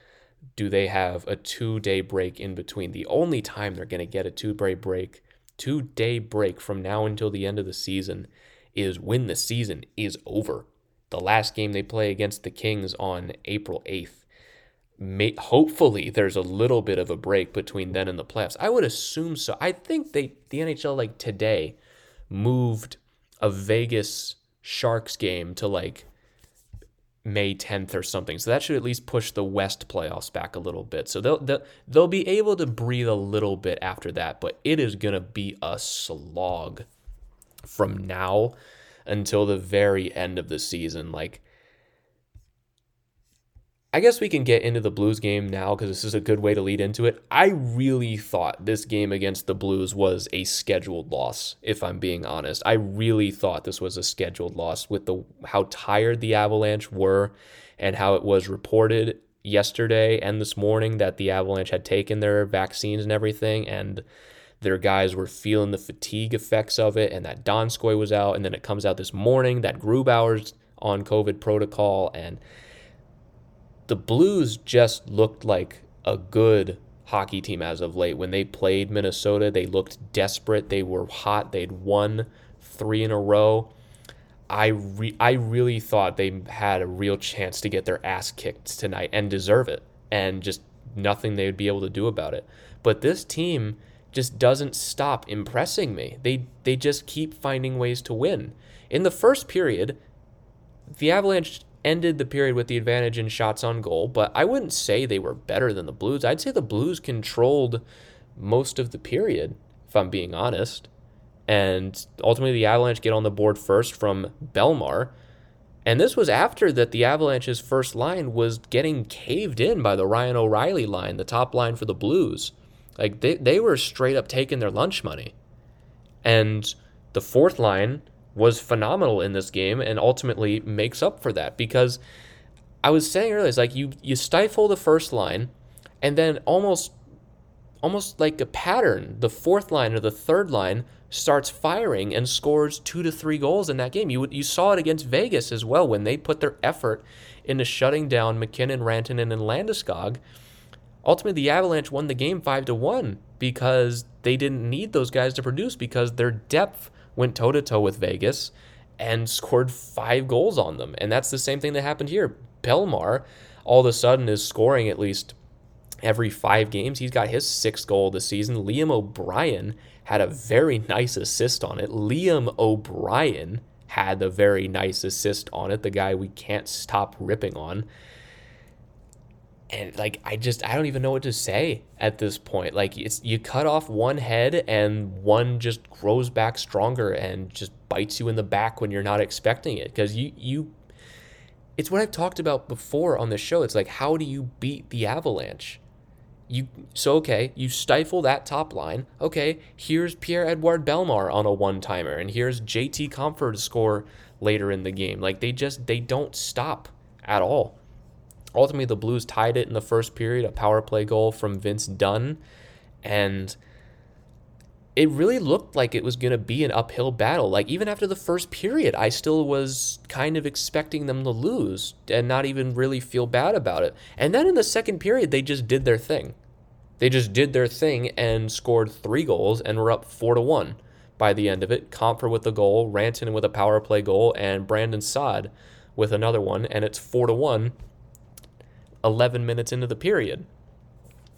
do they have a 2-day break in between. The only time they're going to get a 2-day break, 2-day break from now until the end of the season is when the season is over the last game they play against the Kings on April 8th. May, hopefully there's a little bit of a break between then and the playoffs. I would assume so. I think they the NHL like today moved a Vegas Sharks game to like May 10th or something. So that should at least push the West playoffs back a little bit. So they'll they'll, they'll be able to breathe a little bit after that, but it is going to be a slog from now until the very end of the season. Like, I guess we can get into the Blues game now because this is a good way to lead into it. I really thought this game against the Blues was a scheduled loss, if I'm being honest. I really thought this was a scheduled loss with the how tired the Avalanche were and how it was reported yesterday and this morning that the Avalanche had taken their vaccines and everything and their guys were feeling the fatigue effects of it, and that Donskoy was out, and then it comes out this morning that Grubauer's on COVID protocol, and the Blues just looked like a good hockey team as of late. When they played Minnesota, they looked desperate. They were hot. They'd won three in a row. I re- I really thought they had a real chance to get their ass kicked tonight and deserve it, and just nothing they would be able to do about it. But this team just doesn't stop impressing me. They they just keep finding ways to win. In the first period, the Avalanche ended the period with the advantage in shots on goal, but I wouldn't say they were better than the Blues. I'd say the Blues controlled most of the period, if I'm being honest. And ultimately the Avalanche get on the board first from Bellemare. And this was after that the Avalanche's first line was getting caved in by the Ryan O'Reilly line, the top line for the Blues. Like they, they were straight up taking their lunch money. And the fourth line was phenomenal in this game and ultimately makes up for that because I was saying earlier, it's like you you stifle the first line and then almost almost like a pattern, the fourth line or the third line starts firing and scores two to three goals in that game. You you saw it against Vegas as well when they put their effort into shutting down MacKinnon, Rantanen, and Landeskog ultimately the Avalanche won the game 5 to 1 because they didn't need those guys to produce because their depth went toe to toe with Vegas and scored 5 goals on them. And that's the same thing that happened here. Bellemare all of a sudden is scoring at least every 5 games. He's got his 6th goal the season. Liam O'Brien had a very nice assist on it. Liam O'Brien had a very nice assist on it, the guy we can't stop ripping on and like I just I don't even know what to say at this point. Like it's you cut off one head and one just grows back stronger and just bites you in the back when you're not expecting it because you you it's what I've talked about before on the show. It's like how do you beat the Avalanche? You so okay, you stifle that top line. Okay, here's Pierre Edouard Bellemare on a one timer, and here's JT Compher to score later in the game. Like they just they don't stop at all. Ultimately, the Blues tied it in the first period, a power play goal from Vince Dunn, and it really looked like it was going to be an uphill battle. Like even after the first period, I still was kind of expecting them to lose and not even really feel bad about it. And then in the second period, they just did their thing. They just did their thing and scored three goals and were up four to one by the end of it. Compher with a goal, Rantanen with a power play goal, and Brandon Saad with another one, and it's four to one. 11 minutes into the period.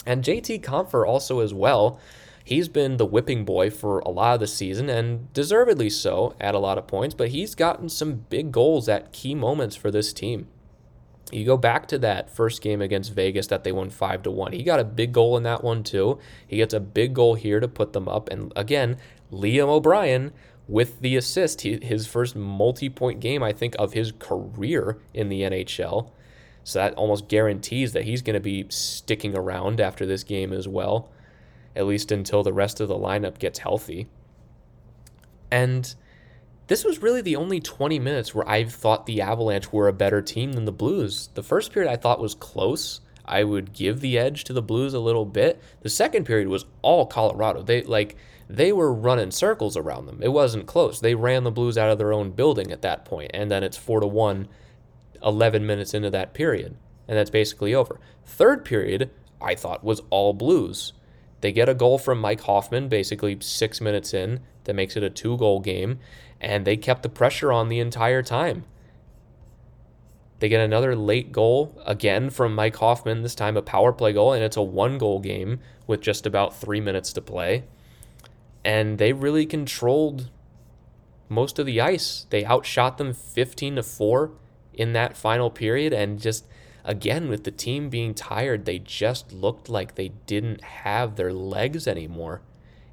And JT Compher also as well he's been the whipping boy for a lot of the season and deservedly so at a lot of points, but he's gotten some big goals at key moments for this team. You go back to that first game against Vegas that they won 5 to 1. He got a big goal in that one too. He gets a big goal here to put them up and again, Liam O'Brien with the assist, his first multi-point game I think of his career in the NHL. So that almost guarantees that he's going to be sticking around after this game as well at least until the rest of the lineup gets healthy. And this was really the only 20 minutes where I thought the Avalanche were a better team than the Blues. The first period I thought was close. I would give the edge to the Blues a little bit. The second period was all Colorado. They like they were running circles around them. It wasn't close. They ran the Blues out of their own building at that point, and then it's 4 to 1 11 minutes into that period, and that's basically over. Third period I thought was all Blues. They get a goal from Mike Hoffman basically six minutes in that makes it a two goal game, and they kept the pressure on the entire time. They get another late goal again from Mike Hoffman, this time a power play goal, and it's a one goal game with just about three minutes to play. And they really controlled most of the ice. They outshot them 15 to 4 in that final period and just again, with the team being tired, they just looked like they didn't have their legs anymore.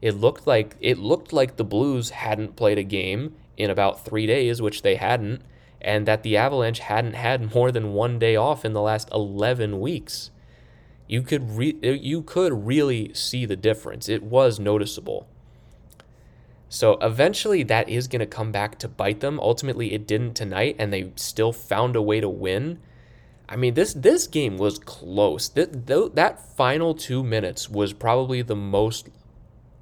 It looked like it looked like the Blues hadn't played a game in about 3 days, which they hadn't, and that the Avalanche hadn't had more than one day off in the last 11 weeks. You could re- you could really see the difference. It was noticeable. So eventually that is going to come back to bite them. Ultimately it didn't tonight and they still found a way to win. I mean, this this game was close. That that final two minutes was probably the most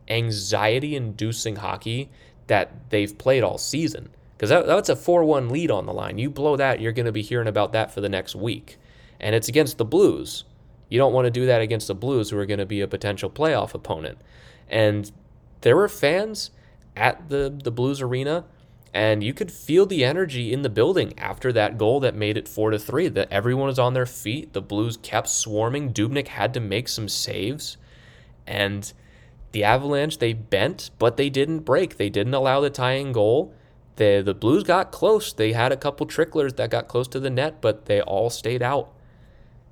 anxiety-inducing hockey that they've played all season. Because that, that's a four-one lead on the line. You blow that, you're going to be hearing about that for the next week, and it's against the Blues. You don't want to do that against the Blues, who are going to be a potential playoff opponent. And there were fans at the the Blues arena and you could feel the energy in the building after that goal that made it 4 to 3 that everyone was on their feet. The blues kept swarming. Dubnyk had to make some saves and the avalanche they bent but they didn't break. They didn't allow the tying goal. The the blues got close. They had a couple tricklers that got close to the net but they all stayed out.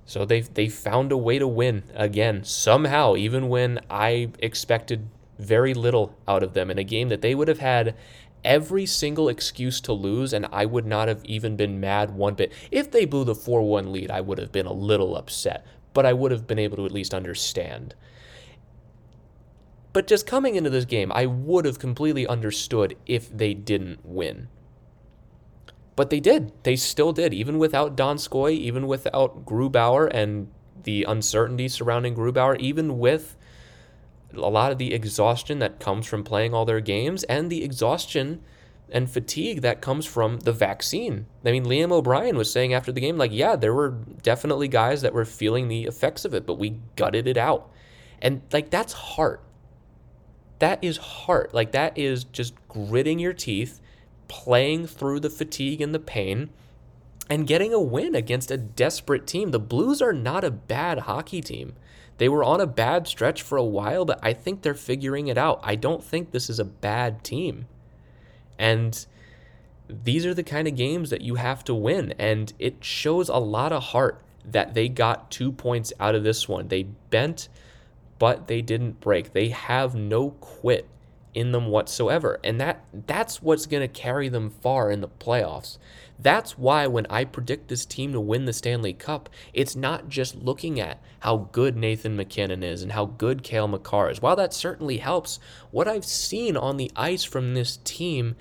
So they they found a way to win again. Somehow even when i expected very little out of them in a game that they would have had every single excuse to lose, and I would not have even been mad one bit. If they blew the 4 1 lead, I would have been a little upset, but I would have been able to at least understand. But just coming into this game, I would have completely understood if they didn't win. But they did. They still did, even without Donskoy, even without Grubauer and the uncertainty surrounding Grubauer, even with a lot of the exhaustion that comes from playing all their games and the exhaustion and fatigue that comes from the vaccine. I mean, Liam O'Brien was saying after the game, like, yeah, there were definitely guys that were feeling the effects of it, but we gutted it out. And like, that's heart. That is heart. Like, that is just gritting your teeth, playing through the fatigue and the pain, and getting a win against a desperate team. The Blues are not a bad hockey team. They were on a bad stretch for a while, but I think they're figuring it out. I don't think this is a bad team. And these are the kind of games that you have to win. And it shows a lot of heart that they got two points out of this one. They bent, but they didn't break. They have no quit in them whatsoever. And that that's what's going to carry them far in the playoffs. That's why when I predict this team to win the Stanley Cup, it's not just looking at how good Nathan MacKinnon is and how good Kale Makar is. While that certainly helps, what I've seen on the ice from this team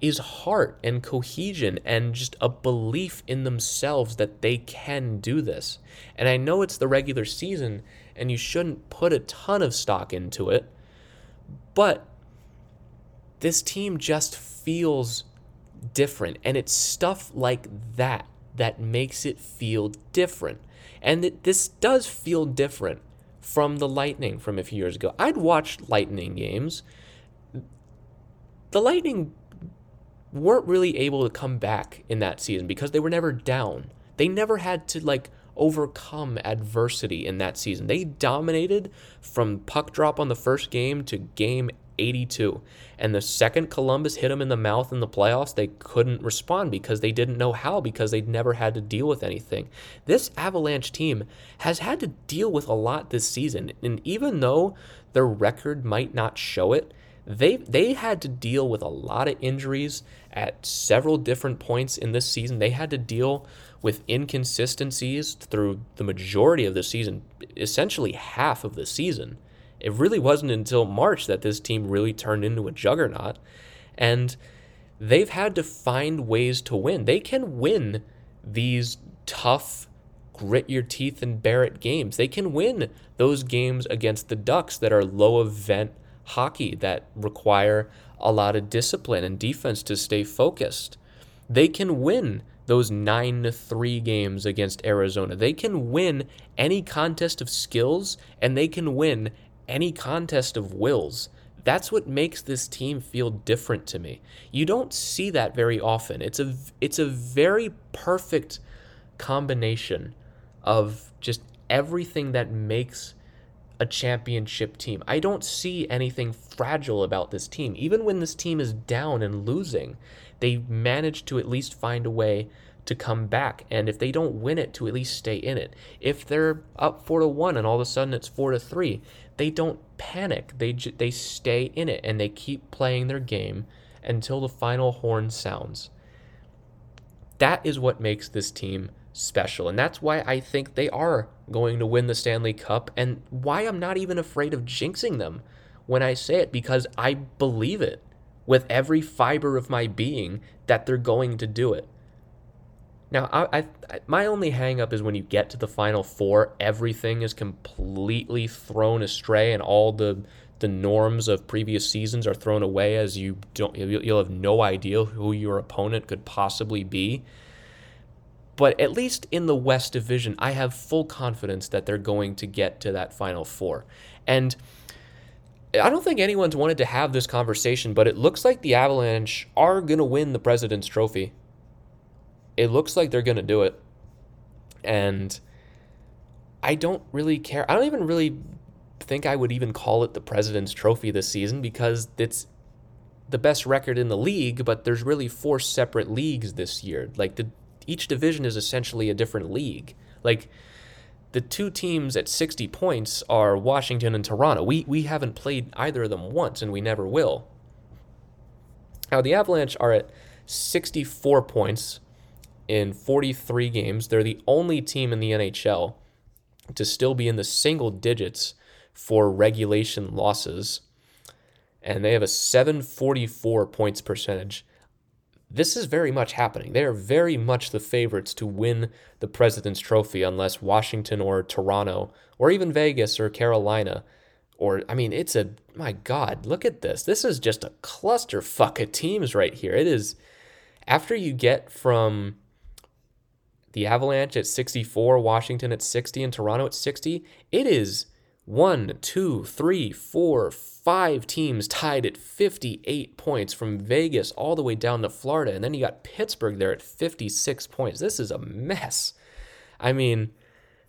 is heart and cohesion and just a belief in themselves that they can do this. And I know it's the regular season and you shouldn't put a ton of stock into it, but this team just feels different. And it's stuff like that that makes it feel different. And it, this does feel different from the Lightning from a few years ago. I'd watched Lightning games. The Lightning weren't really able to come back in that season because they were never down. They never had to like overcome adversity in that season. They dominated from puck drop on the first game to game 82. And the second Columbus hit them in the mouth in the playoffs, they couldn't respond because they didn't know how because they'd never had to deal with anything. This Avalanche team has had to deal with a lot this season. And even though their record might not show it, they they had to deal with a lot of injuries at several different points in this season. They had to deal with inconsistencies through the majority of the season, essentially half of the season. It really wasn't until March that this team really turned into a juggernaut. And they've had to find ways to win. They can win these tough, grit your teeth and bear it games. They can win those games against the Ducks that are low event hockey that require a lot of discipline and defense to stay focused. They can win those 9 to 3 games against Arizona. They can win any contest of skills and they can win any contest of wills. That's what makes this team feel different to me. You don't see that very often. It's a it's a very perfect combination of just everything that makes a championship team. I don't see anything fragile about this team. Even when this team is down and losing, they manage to at least find a way to come back. And if they don't win it, to at least stay in it. If they're up four to one and all of a sudden it's four to three, they don't panic. They they stay in it and they keep playing their game until the final horn sounds. That is what makes this team special. And that's why I think they are going to win the Stanley Cup and why I'm not even afraid of jinxing them when I say it because I believe it with every fiber of my being that they're going to do it. Now, I, I, my only hangup is when you get to the final four, everything is completely thrown astray, and all the the norms of previous seasons are thrown away as you don't you'll have no idea who your opponent could possibly be. But at least in the West Division, I have full confidence that they're going to get to that final four. And I don't think anyone's wanted to have this conversation, but it looks like the Avalanche are going to win the President's Trophy. It looks like they're going to do it. And I don't really care. I don't even really think I would even call it the President's Trophy this season because it's the best record in the league, but there's really four separate leagues this year. Like the each division is essentially a different league. Like the two teams at 60 points are Washington and Toronto. We we haven't played either of them once and we never will. Now the Avalanche are at 64 points in 43 games. They're the only team in the NHL to still be in the single digits for regulation losses. And they have a 744 points percentage this is very much happening. They are very much the favorites to win the President's Trophy unless Washington or Toronto or even Vegas or Carolina or I mean it's a my god, look at this. This is just a clusterfuck of teams right here. It is after you get from the Avalanche at 64, Washington at 60, and Toronto at 60, it is one, two, three, four, five teams tied at 58 points from Vegas all the way down to Florida. And then you got Pittsburgh there at 56 points. This is a mess. I mean,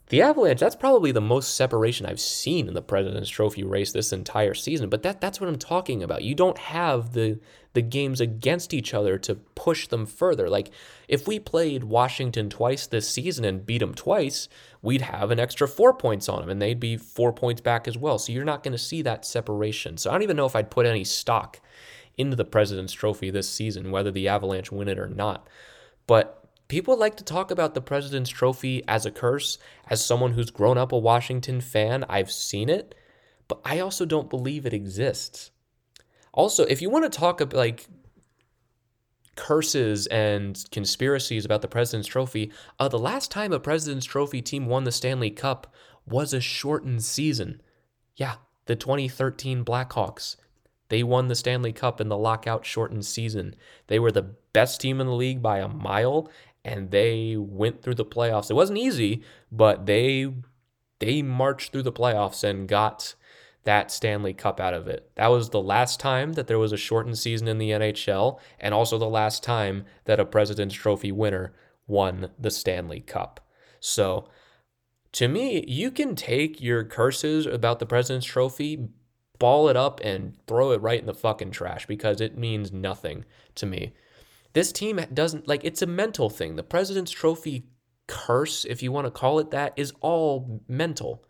the Avalanche, that's probably the most separation I've seen in the President's Trophy race this entire season. But that that's what I'm talking about. You don't have the the games against each other to push them further. Like if we played Washington twice this season and beat them twice, we'd have an extra four points on them, and they'd be four points back as well. So you're not going to see that separation. So I don't even know if I'd put any stock into the President's Trophy this season, whether the Avalanche win it or not. But people like to talk about the President's Trophy as a curse. As someone who's grown up a Washington fan, I've seen it, but I also don't believe it exists. Also, if you want to talk about like curses and conspiracies about the President's Trophy, uh, the last time a President's Trophy team won the Stanley Cup was a shortened season. Yeah, the 2013 Blackhawks. They won the Stanley Cup in the lockout shortened season. They were the best team in the league by a mile, and they went through the playoffs. It wasn't easy, but they they marched through the playoffs and got that Stanley Cup out of it. That was the last time that there was a shortened season in the NHL and also the last time that a President's Trophy winner won the Stanley Cup. So, to me, you can take your curses about the President's Trophy, ball it up and throw it right in the fucking trash because it means nothing to me. This team doesn't like it's a mental thing. The President's Trophy curse, if you want to call it that, is all mental.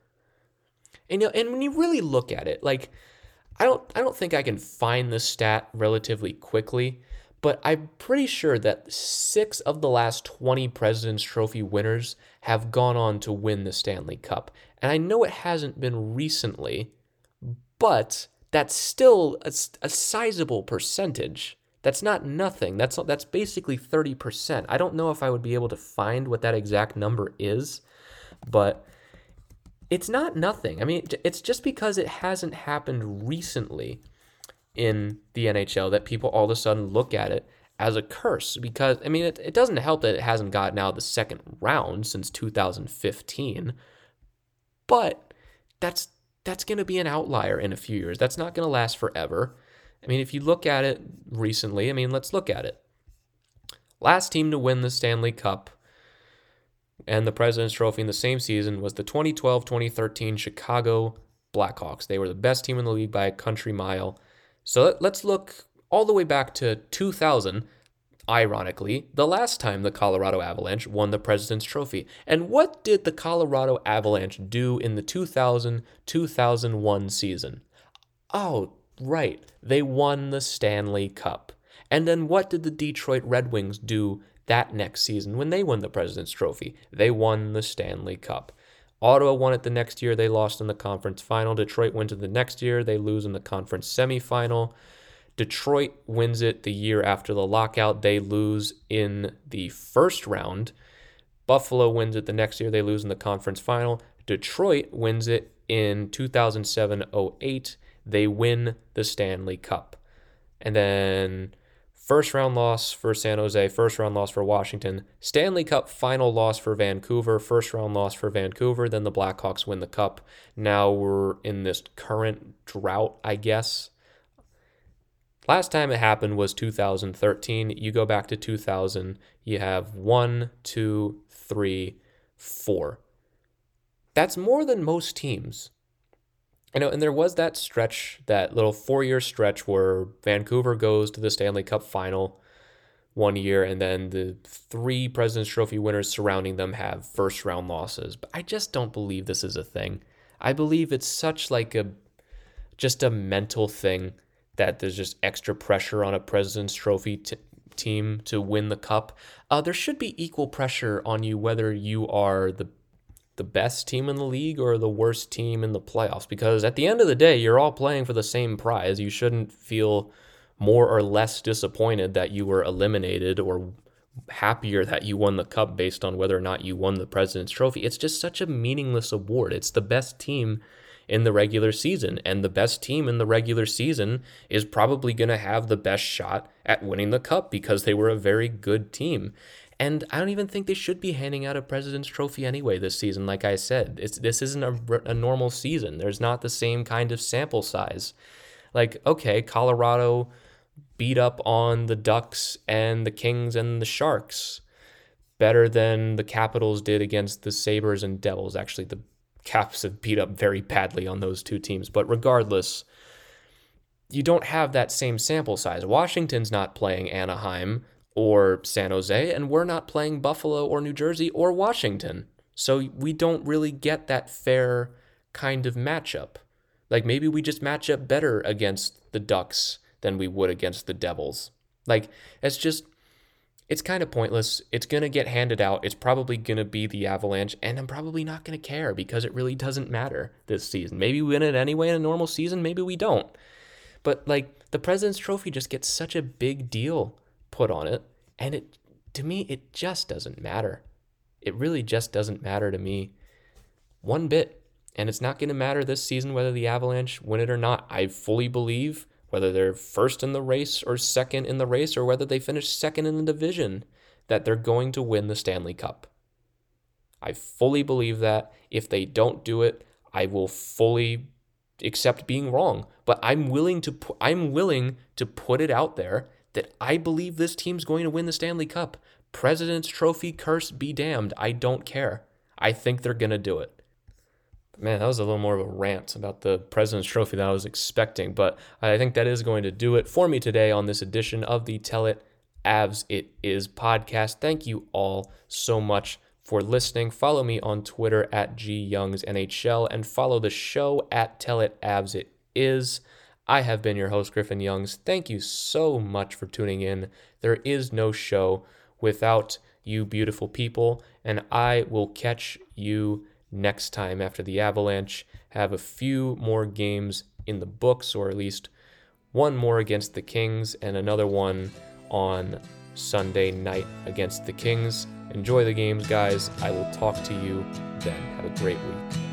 And and when you really look at it, like I don't I don't think I can find this stat relatively quickly, but I'm pretty sure that 6 of the last 20 President's Trophy winners have gone on to win the Stanley Cup. And I know it hasn't been recently, but that's still a, a sizable percentage. That's not nothing. That's that's basically 30%. I don't know if I would be able to find what that exact number is, but it's not nothing. I mean, it's just because it hasn't happened recently in the NHL that people all of a sudden look at it as a curse. Because, I mean, it, it doesn't help that it hasn't gotten out the second round since 2015, but that's that's going to be an outlier in a few years. That's not going to last forever. I mean, if you look at it recently, I mean, let's look at it. Last team to win the Stanley Cup and the President's Trophy in the same season was the 2012 2013 Chicago Blackhawks. They were the best team in the league by a country mile. So let's look all the way back to 2000, ironically, the last time the Colorado Avalanche won the President's Trophy. And what did the Colorado Avalanche do in the 2000 2001 season? Oh, right, they won the Stanley Cup. And then what did the Detroit Red Wings do that next season when they won the President's Trophy. They won the Stanley Cup. Ottawa won it the next year. They lost in the conference final. Detroit wins it the next year. They lose in the conference semifinal. Detroit wins it the year after the lockout. They lose in the first round. Buffalo wins it the next year. They lose in the conference final. Detroit wins it in 2007 08. They win the Stanley Cup. And then First round loss for San Jose, first round loss for Washington, Stanley Cup final loss for Vancouver, first round loss for Vancouver, then the Blackhawks win the cup. Now we're in this current drought, I guess. Last time it happened was 2013. You go back to 2000, you have one, two, three, four. That's more than most teams. I know, and there was that stretch, that little four year stretch where Vancouver goes to the Stanley Cup final one year, and then the three President's Trophy winners surrounding them have first round losses. But I just don't believe this is a thing. I believe it's such like a just a mental thing that there's just extra pressure on a President's Trophy t- team to win the cup. Uh, there should be equal pressure on you whether you are the the best team in the league or the worst team in the playoffs because at the end of the day, you're all playing for the same prize. You shouldn't feel more or less disappointed that you were eliminated or happier that you won the cup based on whether or not you won the President's Trophy. It's just such a meaningless award. It's the best team in the regular season, and the best team in the regular season is probably going to have the best shot at winning the cup because they were a very good team. And I don't even think they should be handing out a President's Trophy anyway this season. Like I said, it's, this isn't a, a normal season. There's not the same kind of sample size. Like, okay, Colorado beat up on the Ducks and the Kings and the Sharks. better than the Capitals did against the Sabres and Devils. Actually, the Caps have beat up very badly on those two teams. But regardless, you don't have that same sample size. Washington's not playing Anaheim or San Jose, and we're not playing Buffalo or New Jersey or Washington. So we don't really get that fair kind of matchup. Like maybe we just match up better against the Ducks than we would against the Devils. Like it's just it's kind of pointless. It's going to get handed out. It's probably going to be the Avalanche, and I'm probably not going to care because it really doesn't matter this season. Maybe we win it anyway in a normal season, maybe we don't. But like the President's Trophy just gets such a big deal put on it, and it to me it just doesn't matter. It really just doesn't matter to me one bit. And it's not going to matter this season whether the Avalanche win it or not. I fully believe whether they're first in the race or second in the race or whether they finish second in the division, that they're going to win the Stanley Cup. I fully believe that. If they don't do it, I will fully accept being wrong. But I'm willing to pu- I'm willing to put it out there that I believe this team's going to win the Stanley Cup. President's Trophy curse be damned. I don't care. I think they're going to do it. Man, that was a little more of a rant about the President's Trophy than I was expecting, but I think that is going to do it for me today on this edition of the Tell It Avs It Is podcast. Thank you all so much for listening. Follow me on Twitter at GYoungsNHL and follow the show at Tell It Avs It Is. I have been your host, Griffin Youngs. Thank you so much for tuning in. There is no show without you, beautiful people, and I will catch you next time after the Avalanche have a few more games in the books, or at least one more against the Kings and another one on Sunday night against the Kings. Enjoy the games, guys. I will talk to you then. Have a great week.